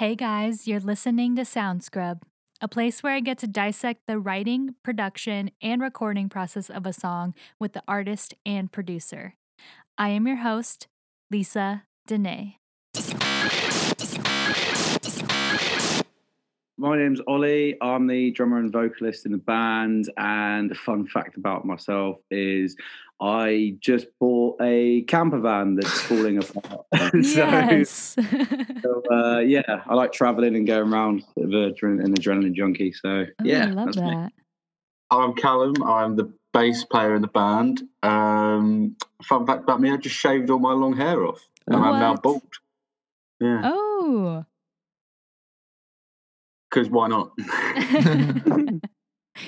Hey guys, you're listening to Sound Scrub, a place where I get to dissect the writing, production, and recording process of a song with the artist and producer. I am your host, Lisa Dene. My name's Ollie. I'm the drummer and vocalist in the band. And a fun fact about myself is I just bought a camper van that's falling apart. Yes. so, so uh, yeah, I like traveling and going around a bit of adren- an adrenaline junkie. So Oh, yeah, I love that's me. that. I'm Callum. I'm the bass player in the band. Um, fun fact about me: I just shaved all my long hair off, and I'm now bald. Yeah, Oh. Because why not?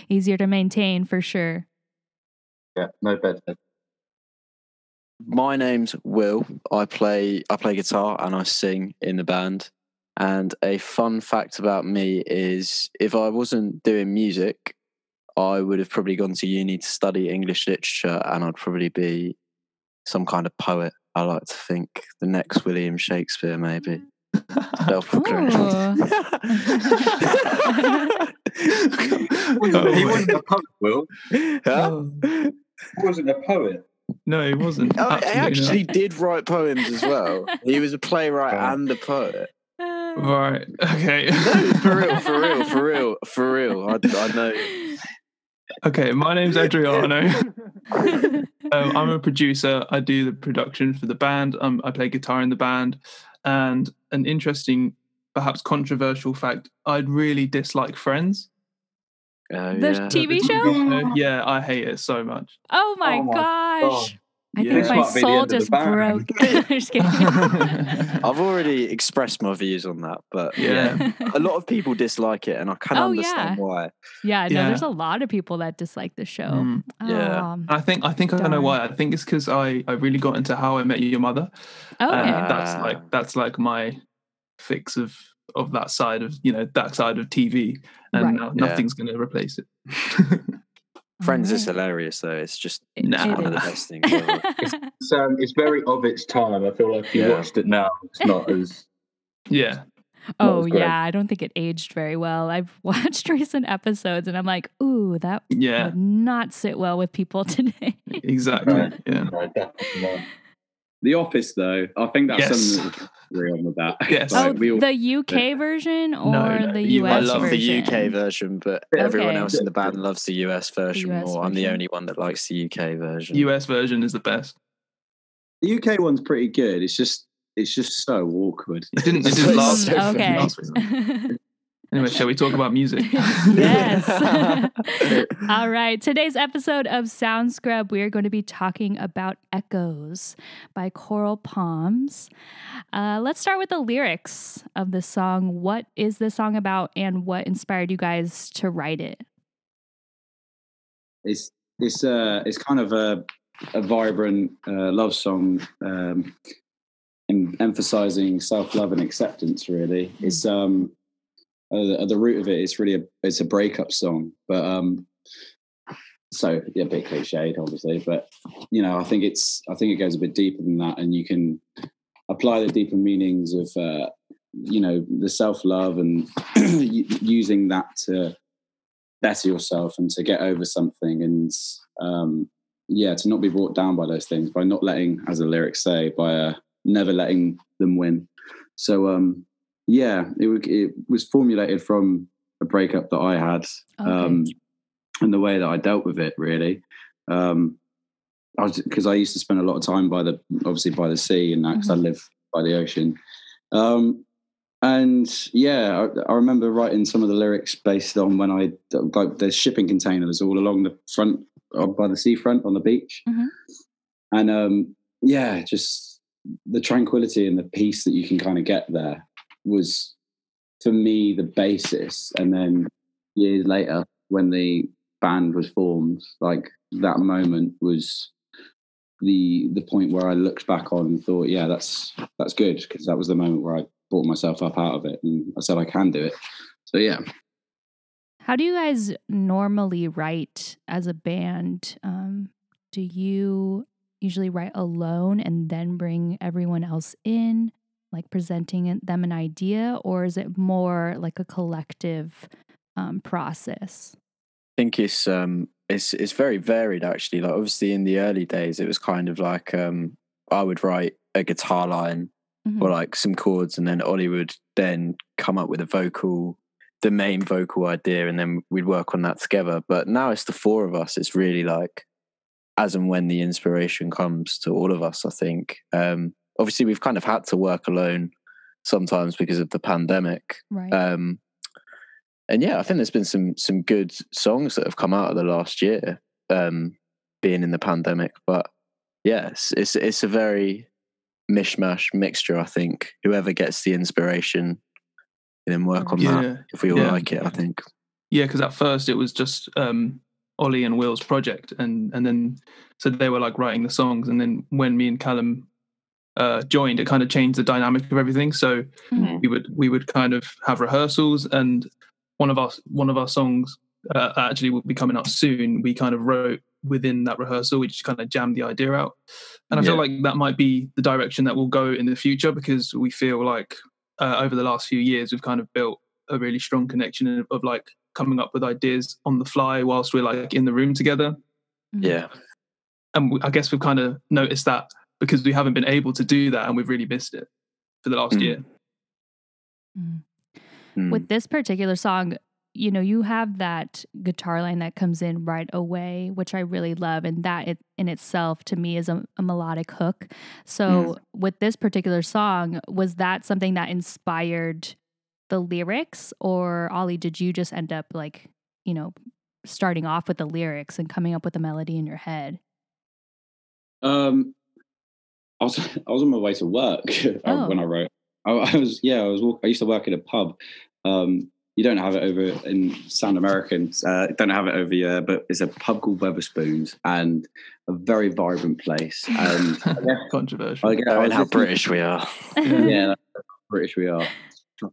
Easier to maintain for sure. yeah, no better. My name's Will. I play I play guitar and I sing in the band. And a fun fact about me is if I wasn't doing music, I would have probably gone to uni to study English literature and I'd probably be some kind of poet. I like to think the next William Shakespeare, maybe. Self-proclaimed. Oh he wasn't a poet, Will. Huh? Oh, He wasn't a poet. no, he wasn't. Oh, he Absolutely not. actually did write poems as well. He was a playwright Wow. and a poet. Right. Okay. No, for real, for real, for real, for real. I, I know. okay. My name's Adriano. um, I'm a producer. I do the production for the band. Um, I play guitar in the band. And an interesting, perhaps controversial fact: I'd really dislike Friends. Oh, The yeah. TV The show? show. Yeah, I hate it so much. Oh my, Oh my gosh. God. I Yeah. think This my might be the soul the just band. broke. I'm just kidding. I've already expressed my views on that, but yeah. Yeah. a lot of people dislike it, and I can Oh, understand yeah. why. Yeah, no, Yeah. there's a lot of people that dislike the show. Mm. Yeah. Um, I think I think I know why. I think it's because I I really got into How I Met Your Mother. okay. and that's Ah. like that's like my fix of of that side of you know that side of TV, and Right. no- Yeah. nothing's going to replace it. Friends is hilarious, though. It's just It- Nah. one of the best things. It's, um, it's very of its time. I feel like if you Yeah. watched it now, it's not as. yeah, Oh yeah, I don't think it aged very well. I've watched recent episodes and I'm like, ooh, that yeah, would not sit well with people today. exactly. Right. Yeah, No, definitely not. The Office, though, I think that's Yes. something that we can agree on with that. Yes. Like, oh, we all- the UK version or no, the you- US I love version? the UK version, but everyone else in the band loves the US version US more. I'm the only one that likes the UK version. US version is the best. the UK one's pretty good. It's just it's just so awkward. It didn't. It didn't last. so Mm, okay. last week. Anyway, shall we talk about music? yes. All right. Today's episode of Sound Scrub, we are going to be talking about Echoes by Coral Palms. Uh, let's start with the lyrics of the song. What is the song about and what inspired you guys to write it? It's it's uh it's kind of a a vibrant uh, love song, um, em- emphasizing self love and acceptance. Really, it's um at the, root of it, it's really a it's a breakup song, but um so yeah, a bit cliched, obviously, but you know, I think it's I think it goes a bit deeper than that, and you can apply the deeper meanings of uh, you know the self love and using that to better yourself and to get over something and um yeah to not be brought down by those things by not letting as the lyrics say by uh, never letting them win. So um yeah it, it was formulated from a breakup that i had Okay. um and the way that i dealt with it really. Um i was because i used to spend a lot of time by the obviously by the sea and that because i live by the ocean. Um and yeah, I, I remember writing some of the lyrics based on when I like there's shipping containers all along the front uh, by the seafront on the beach, Mhm. and um, yeah, just the tranquility and the peace that you can kind of get there was for me the basis. And then years later, when the band was formed, like that moment was the the point where I looked back on and thought, yeah, that's that's good because that was the moment where I brought myself up out of it and I said I can do it. So yeah, How do you guys normally write as a band? Um, do you usually write alone and then bring everyone else in? Like presenting them an idea, or is it more like a collective um, process? I think it's um it's it's very varied actually. Like obviously in the early days it was kind of like um I would write a guitar line Mhm. or like some chords and then Ollie would then come up with a vocal the main vocal idea and then we'd work on that together. But now it's the four of us. It's really like as and when the inspiration comes to all of us, I think. Um obviously we've kind of had to work alone sometimes because of the pandemic. Right. Um, and yeah, I think there's been some some good songs that have come out of the last year, um, being in the pandemic. But yeah, it's it's, it's a very mishmash mixture. I think whoever gets the inspiration, and then work on that. If we all yeah. like it, I think. yeah. Because at first it was just um, Ollie and Will's project, and and then so they were like writing the songs, and then when me and Callum uh, joined, it kind of changed the dynamic of everything. So Mhm. we would we would kind of have rehearsals, and one of our one of our songs uh, actually will be coming up soon. We kind of wrote within that rehearsal. We just kind of jammed the idea out, and I feel like that might be the direction that we'll go in the future because we feel like uh, over the last few years we've kind of built a really strong connection of, of like coming up with ideas on the fly whilst we're like in the room together. Mhm. Yeah, And we, I guess we've kind of noticed that because we haven't been able to do that, and we've really missed it for the last Mm. year. Mm. With this particular song, you know, you have that guitar line that comes in right away, which I really love. And that it, in itself, to me, is a, a melodic hook. So, with this particular song, was that something that inspired the lyrics? Or, Ollie, did you just end up like, you know, starting off with the lyrics and coming up with a melody in your head? Um, I was I was on my way to work Oh. when I wrote. I, I was yeah, I was. walk- I used to work in a pub. Um, you don't have it over in Sound Americans. Uh, don't have it over here, but it's a pub called Wetherspoons and a very vibrant place. And Controversial. I, get, I Knowing how British we are. yeah, how British we are.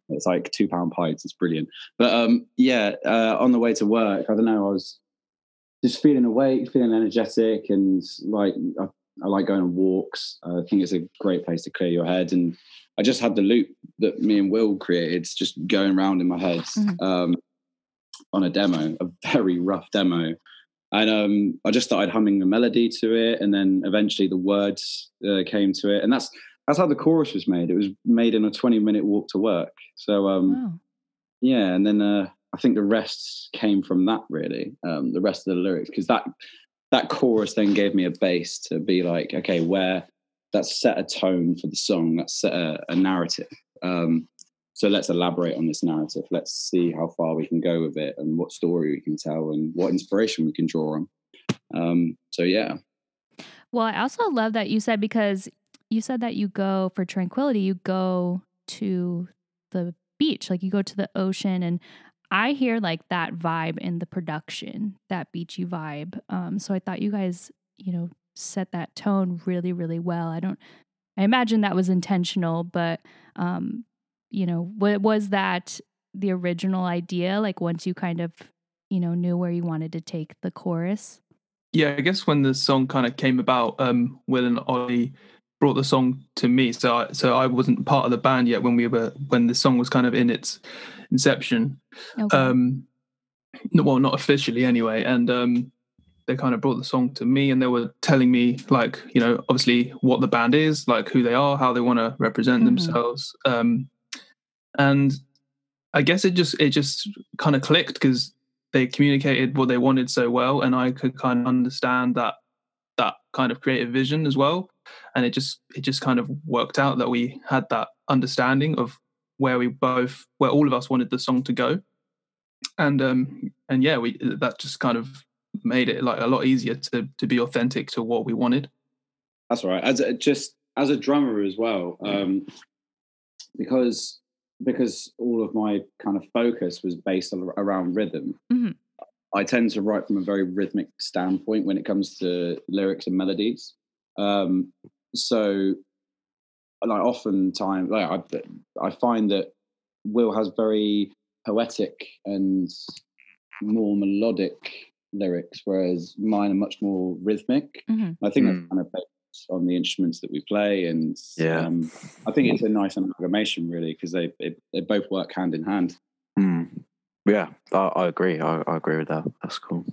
It's like two pound pints. It's brilliant. But um, yeah, uh, on the way to work, I don't know. I was just feeling awake, feeling energetic, and like I, I like going on walks. I think it's a great place to clear your head. And I just had the loop that me and Will created, just going around in my head Mhm. um, on a demo, a very rough demo. And um, I just started humming the melody to it, and then eventually the words uh, came to it, and that's that's how the chorus was made. It was made in a 20 minute walk to work. So um, Wow. yeah, and then uh, I think the rest came from that really. Um, the rest of the lyrics because that that chorus then gave me a base to be like, okay, where that's set a tone for the song, that's set a, a narrative. Um, so let's elaborate on this narrative. Let's see how far we can go with it and what story we can tell and what inspiration we can draw on. Um, so yeah, Well, I also love that you said because you said that you go for tranquility, you go to the beach, like you go to the ocean and I hear like that vibe in the production, that beachy vibe. Um, so I thought you guys, you know, set that tone really, really well. I don't, I imagine that was intentional, but, um, you know, what was that the original idea? Like once you kind of, you know, knew where you wanted to take the chorus? yeah, I guess when the song kind of came about, um, Will and Ollie brought the song to me. So I, so I wasn't part of the band yet when we were when the song was kind of in its inception. Okay. Um, well, not officially anyway. And um, they kind of brought the song to me, and they were telling me like, you know, obviously what the band is, like who they are, how they want to represent Mhm. themselves. Um, and I guess it just it just kind of clicked because they communicated what they wanted so well, and I could kind of understand that that kind of creative vision as well. And it just it just kind of worked out that we had that understanding of where we both where all of us wanted the song to go and um and yeah we that just kind of made it like a lot easier to to be authentic to what we wanted That's all right. As a, just as a drummer as well, um, because because all of my kind of focus was based around rhythm. Mhm. I tend to write from a very rhythmic standpoint when it comes to lyrics and melodies. Um, so, like oftentimes, like I, I find that Will has very poetic and more melodic lyrics, whereas mine are much more rhythmic. Mhm. I think Mm. that's kind of ba- on the instruments that we play, and Yeah. um, I think it's a nice amalgamation, really, because they, they they both work hand in hand. Mm. Yeah, I, I agree. I, I agree with that. That's cool.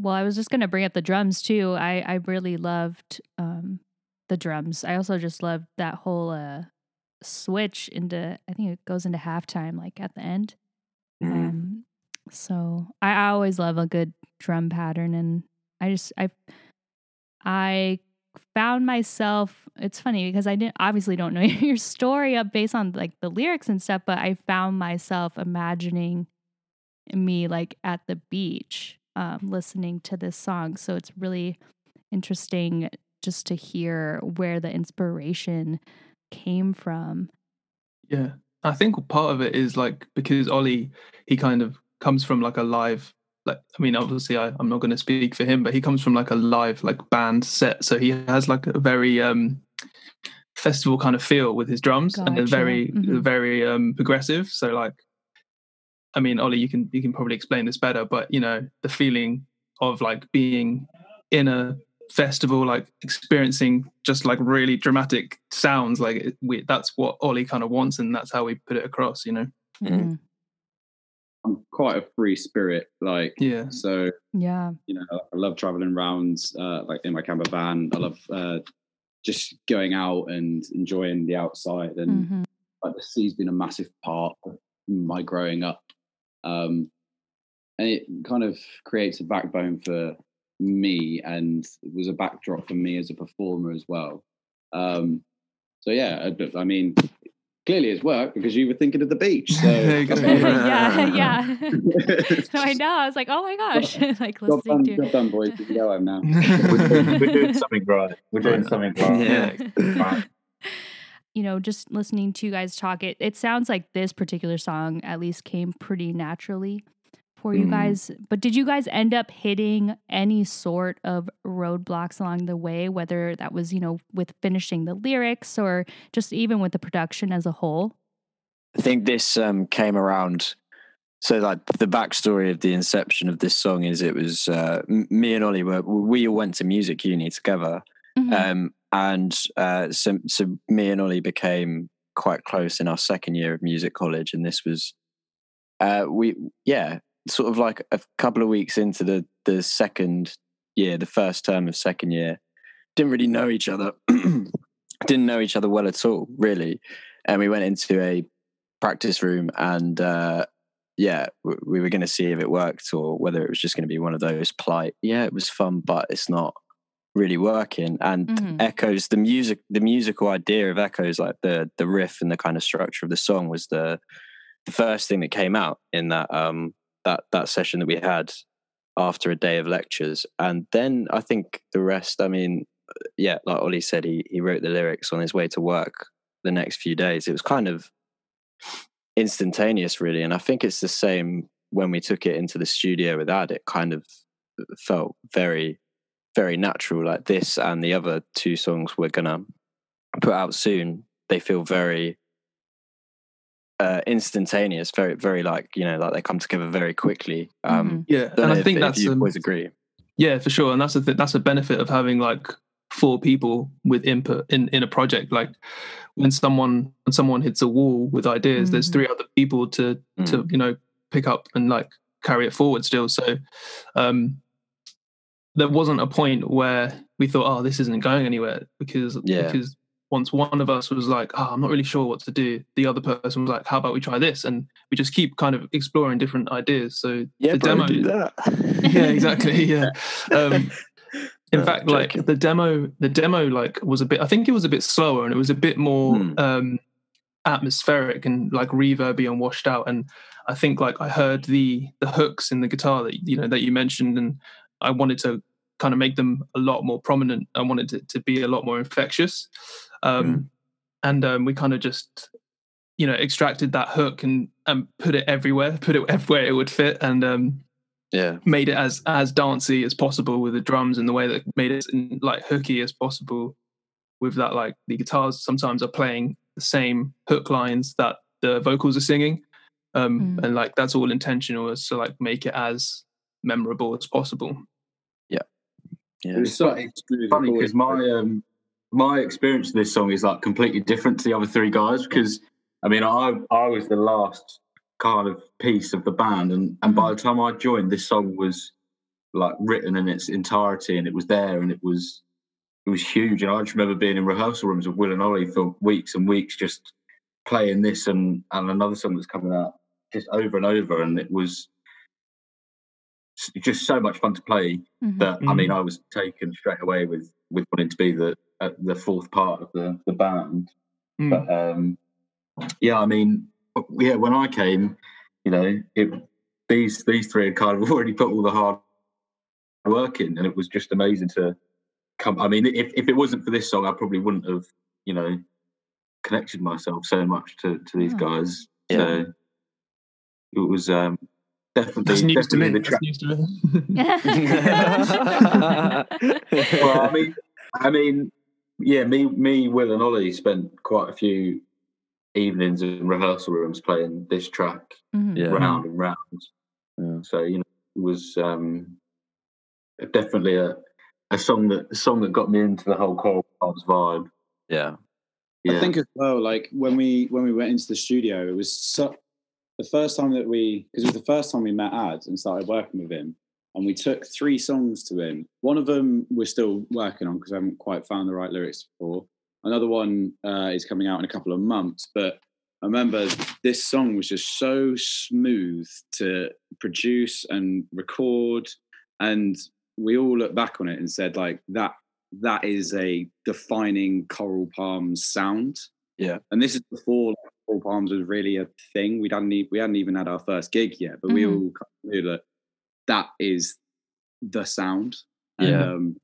Well, I was just gonna bring up the drums too. I I really loved um the drums. I also just love that whole uh switch into I think it goes into halftime like at the end. Mm. Um so I, I always love a good drum pattern and I just I I found myself it's funny because I didn't obviously don't know your story up based on like the lyrics and stuff, but I found myself imagining me like at the beach um, listening to this song. So it's really interesting just to hear where the inspiration came from. Yeah. I think part of it is like because Ollie, he kind of comes from like a live, like, I mean, obviously I, I'm not going to speak for him, but he comes from like a live, like band set. So he has like a very, um, festival kind of feel with his drums and they're Gotcha. very, Mhm. very, um, progressive. So like, I mean, Ollie, you can, you can probably explain this better, but you know, the feeling of like being in a festival like experiencing just like really dramatic sounds like it, we, that's what ollie kind of wants and that's how we put it across you know. Mhm. I'm quite a free spirit, like yeah so. Yeah. You know, I love traveling around, uh, like in my camper van. I love uh, just going out and enjoying the outside, and Mhm. like the sea's been a massive part of my growing up um and it kind of creates a backbone for me and it was a backdrop for me as a performer as well um so yeah I, I mean clearly it's worked because you were thinking of the beach so There you go. yeah, yeah. no, I know. I was like, oh my gosh, like job done, listening to. job done boys we can go home now We're doing, we're doing something right. We're doing something right. Yeah. You know, just listening to you guys talk, it it sounds like this particular song at least came pretty naturally for you Mm. guys. But did you guys end up hitting any sort of roadblocks along the way, whether that was, you know, with finishing the lyrics or just even with the production as a whole? I think this um, came around. So, like the backstory of the inception of this song is it was uh, me and Ollie were we all went to music uni together, Mhm. um, and uh, so so me and Ollie became quite close in our second year of music college, and this was uh, we yeah sort of like a couple of weeks into the the second year, the first term of second year, didn't really know each other, didn't know each other well at all, really, and we went into a practice room and uh, yeah, we were going to see if it worked or whether it was just going to be one of those polite. Yeah, it was fun, but it's not really working. And Mhm. echoes the music, the musical idea of echoes, like the the riff and the kind of structure of the song, was the the first thing that came out in that um that that session that we had after a day of lectures. And then I think the rest. I mean, yeah, like Ollie said, he he wrote the lyrics on his way to work the next few days. It was kind of instantaneous, really. And I think it's the same when we took it into the studio with Ad. It kind of felt very, very natural. Like this and the other two songs we're gonna put out soon. They feel very uh, instantaneous, very, very like you know, like they come together very quickly. Um, yeah and know i if- think if that's you um, boys agree. yeah for sure and that's a th- that's a benefit of having like four people with input in in a project like when someone when someone hits a wall with ideas there's Mhm. three other people to to you know pick up and like carry it forward still so um there wasn't a point where we thought oh this isn't going anywhere because Yeah. because once one of us was like oh i'm not really sure what to do the other person was like how about we try this? And we just keep kind of exploring different ideas. So Yeah, the bro, demo do that. yeah exactly yeah. Um in No, fact like the demo the demo like was a bit i think it was a bit slower and it was a bit more Hmm. um atmospheric and like reverby and washed out. And i think like i heard the the hooks in the guitar that you know that you mentioned and i wanted to kind of make them a lot more prominent. I wanted it to be a lot more infectious um Hmm. and um we kind of just you know extracted that hook and and put it everywhere put it everywhere it would fit and um yeah, made it as as dancey as possible with the drums and the way that made it like hooky as possible with that like the guitars sometimes are playing the same hook lines that the vocals are singing um Mm. and like that's all intentional is to like make it as memorable as possible Yeah. It was so It's funny because my um, my experience of this song is like completely different to the other three guys because I mean I I was the last kind of piece of the band and and by the time I joined this song was like written in its entirety and it was there and it was it was huge. And I just remember being in rehearsal rooms with Will and Ollie for weeks and weeks just playing this and and another song that's coming out just over and over and it was just so much fun to play Mhm. that I mean, I was taken straight away with with wanting to be the uh, the fourth part of the the band. Mm. But um, yeah, I mean, yeah, when I came, you know, it these these three had kind of already put all the hard work in, and it was just amazing to come. I mean, if if it wasn't for this song, I probably wouldn't have, you know, connected myself so much to to these Oh. guys. Yeah. So it was um, definitely That's news to me. definitely the track. That's news to me. well, I mean, I mean, yeah, me, me, Will, and Ollie spent quite a few evenings in rehearsal rooms playing this track Mhm. Yeah. round and round. Yeah. So you know, it was um, definitely a a song that a song that got me into the whole Coral Palms vibe. yeah. Yeah, I think as well, like when we when we went into the studio, it was so, the first time that we because it was the first time we met Ad and started working with him, and we took three songs to him. One of them we're still working on because I haven't quite found the right lyrics for. Another one uh, is coming out in a couple of months, but I remember this song was just so smooth to produce and record, and we all looked back on it and said like that that is a defining Coral Palms sound. Yeah. And this is before like, Coral Palms was really a thing. We hadn't we hadn't even had our first gig yet, but we Mhm. all knew that that is the sound. And, Yeah. um,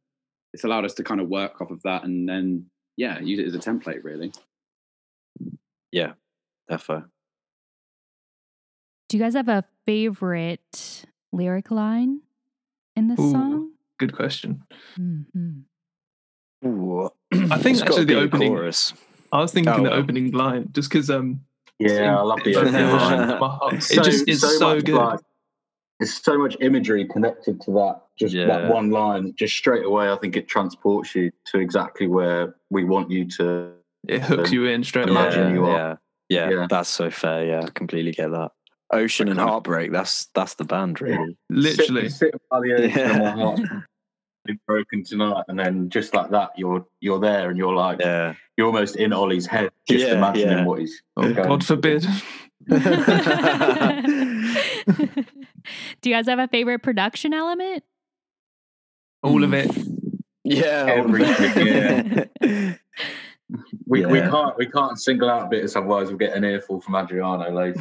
it's allowed us to kind of work off of that and then yeah, use it as a template really. Yeah. Defo. Do you guys have a favorite lyric line in this Ooh. song? Good question. Mm-hmm. Ooh. I think It's actually the opening- chorus. I was thinking Oh, the well. opening line just because um yeah, I love the it broke my opening line. My heart. It's It just is so, much good. like- there's so much imagery connected to that just Yeah. that one line just straight away i think it transports you to exactly where we want you to It hooks um, you in straight Imagine away. you are. yeah. yeah. Yeah. That's so fair. Yeah. I completely get that. Ocean and Heartbreak. That's that's the band, really. Literally. sit, sit by the ocean and my heart's been broken tonight and then just like that you're you're there and you're like Yeah. you're almost in ollie's head just Yeah, imagining yeah. what he's Oh, God forbid. Do you guys have a favorite production element? All of it. Yeah. Everything, yeah. we, we can't we can't single out bits otherwise we'll get an earful from adriano later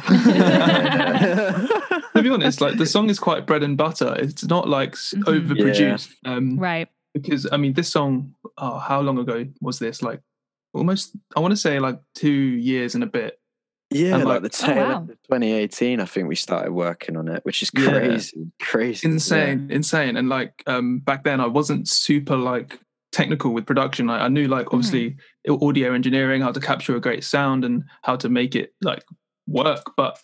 to be honest, like the song is quite bread and butter. It's not like s Mhm. overproduced. Um, Right. because I mean, this song. Oh, how long ago was this? Like almost. I want to say like two years and a bit. Yeah, And, like, like- the Oh, wow. end of 2018, I think we started working on it, which is Yeah. crazy, crazy, yeah. insane insane and like um back then i wasn't super like technical with production like, i knew like obviously audio engineering how to capture a great sound and how to make it like work but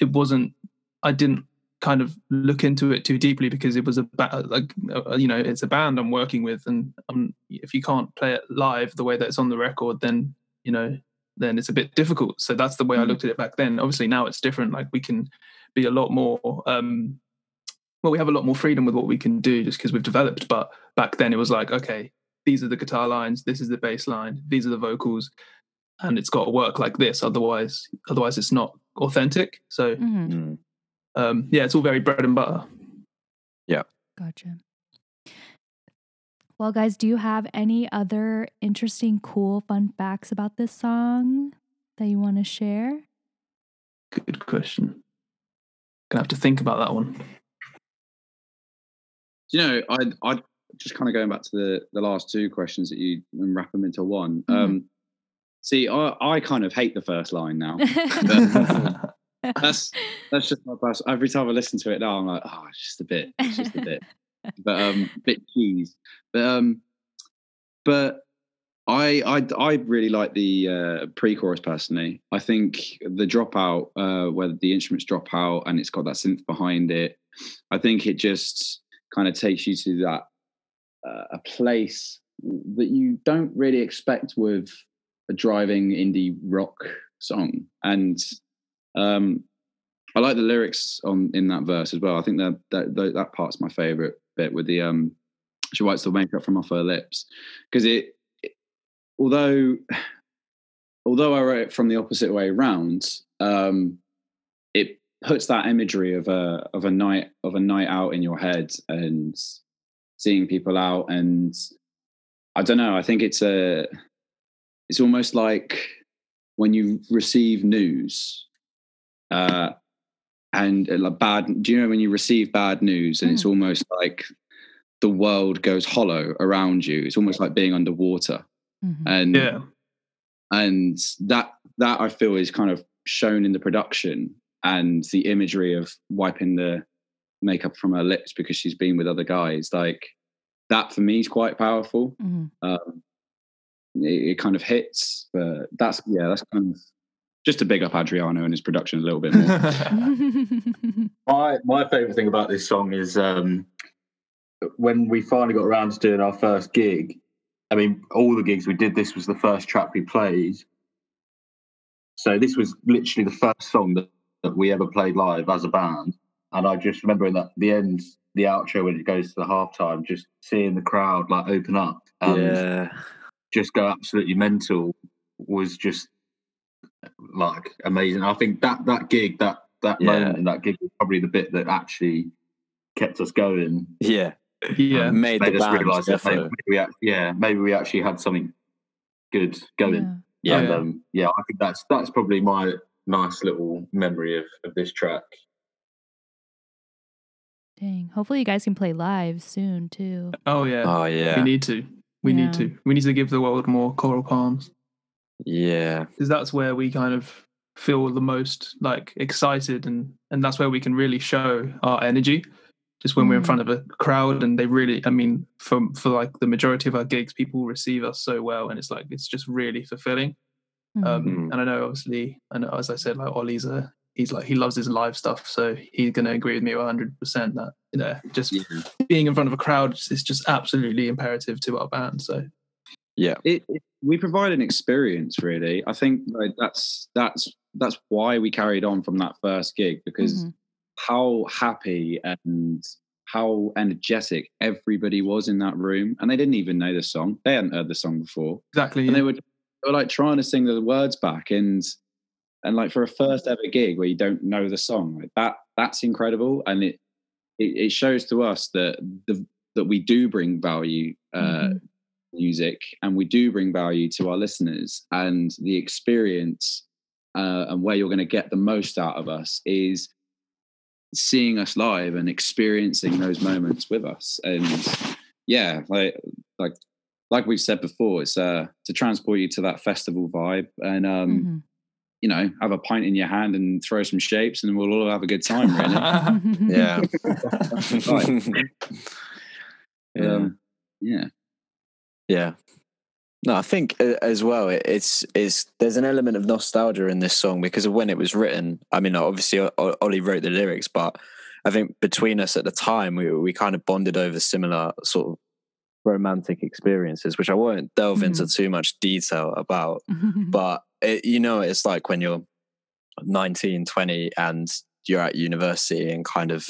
it wasn't i didn't kind of look into it too deeply because it was a ba- like uh, you know it's a band i'm working with and um, if you can't play it live the way that it's on the record then you know then it's a bit difficult so that's the way i Mhm. looked at it back then obviously now it's different like we can be a lot more um well we have a lot more freedom with what we can do just because we've developed but back then it was like okay these are the guitar lines this is the bass line these are the vocals and it's got to work like this otherwise otherwise it's not authentic so Mhm. Mm. um yeah it's all very bread and butter Yeah. Gotcha. Well, guys, do you have any other interesting, cool, fun facts about this song that you want to share? good question gonna have to think about that one Do you know, I I just kind of going back to the the last two questions that you and wrap them into one. Mhm. Um, see, I I kind of hate the first line now. that's that's just my personal. Every time I listen to it now, I'm like, oh, it's just a bit, it's just a bit, but um, bit cheese. But um, but I I I really like the uh, pre-chorus personally. I think the dropout, uh, where the instruments drop out and it's got that synth behind it. I think it just kind of takes you to that uh, a place that you don't really expect with a driving indie rock song, and um, I like the lyrics on in that verse as well. I think that that that, that part's my favorite bit with the um, she wipes the makeup from off her lips because it, it, although although I wrote it from the opposite way around, um, it puts that imagery of a of a night of a night out in your head and seeing people out and I don't know. I think it's a it's almost like when you receive news uh, and uh, like bad. Do you know when you receive bad news and mm. it's almost like the world goes hollow around you? It's almost like being underwater, mm-hmm. and yeah, and that that I feel is kind of shown in the production and the imagery of wiping the makeup from her lips because she's been with other guys. Like that for me is quite powerful. Mm-hmm. Um, it, it, kind of hits, but that's yeah, that's kind of just to big up Adriano and his production a little bit more. my my favorite thing about this song is um, when we finally got around to doing our first gig. I mean, all the gigs we did, this was the first track we played. So this was literally the first song that, that we ever played live as a band. And I just remember in that the end, the outro when it goes to the halftime, just seeing the crowd like open up and yeah. just go absolutely mental was just like amazing. I think that that gig, that that yeah. moment in that gig was probably the bit that actually kept us going. Yeah. Yeah. Made, made us realise that maybe we, yeah, maybe we actually had something good going. Yeah. And, um, yeah, I think that's that's probably my nice little memory of, of this track. Dang. Hopefully you guys can play live soon too. Oh yeah. Oh yeah. We need to. We yeah. need to. We need to give the world more coral palms. Yeah. Because that's where we kind of feel the most like excited and and that's where we can really show our energy. Just when mm. we're in mm. front of a crowd and they really I mean for for like the majority of our gigs people receive us so well and it's like it's just really fulfilling. Mm. Um mm. and I know obviously I know as I said like Ollie's a he's like he loves his live stuff so he's going to agree with me 100% that you know just yeah. being in front of a crowd is just absolutely imperative to our band so yeah it, it, we provide an experience really i think like, that's that's that's why we carried on from that first gig because mm-hmm. how happy and how energetic everybody was in that room and they didn't even know the song they hadn't heard the song before exactly and yeah. they, were, they were like trying to sing the words back and and like for a first ever gig where you don't know the song like that that's incredible and it it, it shows to us that the that we do bring value uh, mm-hmm. Music and we do bring value to our listeners and the experience uh, and where you're going to get the most out of us is seeing us live and experiencing those moments with us and yeah like like like we've said before it's uh to transport you to that festival vibe and um mm-hmm you know, have a pint in your hand and throw some shapes, and we'll all have a good time. Really, yeah. yeah. Um, yeah, yeah. No, I think uh, as well. It's it's there's an element of nostalgia in this song because of when it was written. I mean, obviously Ollie wrote the lyrics, but I think between us at the time, we we kind of bonded over similar sort of romantic experiences, which I won't delve mm. into too much detail about. but it, you know, it's like when you're 19, 20 and you're at university and kind of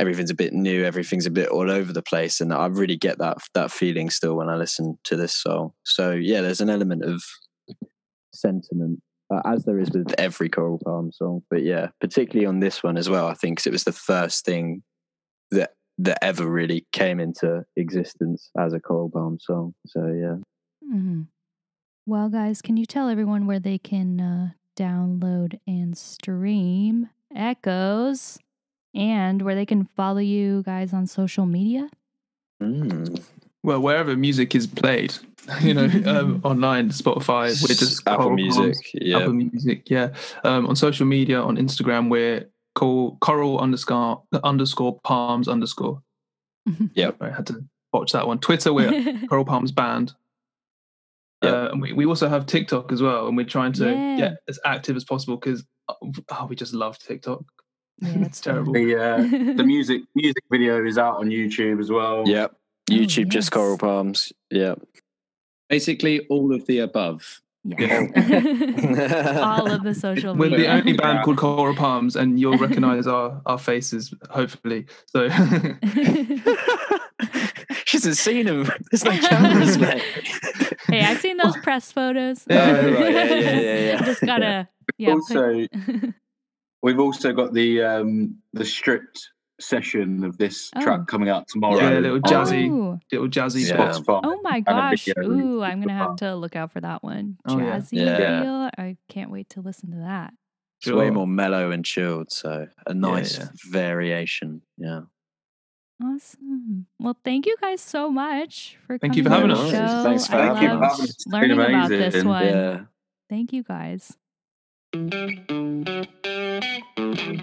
everything's a bit new, everything's a bit all over the place. And I really get that that feeling still when I listen to this song. So yeah, there's an element of sentiment. Uh, as there is with every Coral Palm song, but yeah, particularly on this one as well. I think it was the first thing that that ever really came into existence as a Coral Palm song. So yeah. Mm-hmm. Well, guys, can you tell everyone where they can uh, download and stream Echoes and where they can follow you guys on social media? Mm. Well, wherever music is played, you know, um, online, Spotify, we're just Apple Coral Music, yeah, Apple Music, yeah. Um, on social media, on Instagram, we're coral, coral underscore underscore palms underscore. Yeah, I had to watch that one. Twitter, we're Coral Palms Band. Yeah. Uh, and we, we also have TikTok as well, and we're trying to yeah. get as active as possible because oh, we just love TikTok. Yeah, it's terrible. The uh, the music music video is out on YouTube as well. Yep. YouTube just yes. Coral Palms. Yeah. Basically, all of the above. Yes. All of the social We're the only band called Coral Palms, and you'll recognise our, our faces, hopefully. So she hasn't seen him. There's no cameras, mate. hey, I've seen those press photos. Yeah, right, yeah, yeah, yeah, yeah. Just gotta yeah. put- also, we've also got the um, the stripped session of this Oh. track coming out tomorrow. Yeah, a little jazzy. Oh. little jazzy Yeah. spot. Spotify. Oh my gosh. video Ooh, I'm gonna have to look out for that one. Oh. Jazzy Yeah. video. I can't wait to listen to that. It's way more mellow and chilled, so a nice yeah. variation. Yeah. Awesome. Well, thank you guys so much for coming. Thank coming you for having us. show. Thanks for I having us. loved It's learning about this one. Yeah. Thank you guys. Thank you.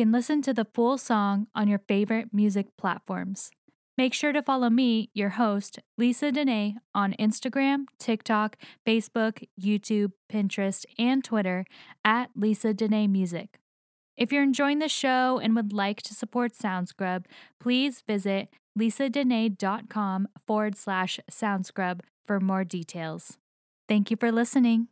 Can listen to the full song on your favorite music platforms. Make sure to follow me, your host, Lisa Dene, on Instagram, TikTok, Facebook, YouTube, Pinterest, and Twitter at Lisa Dene Music. If you're enjoying the show and would like to support SoundScrub, please visit lisadene.com forward slash SoundScrub for more details. Thank you for listening.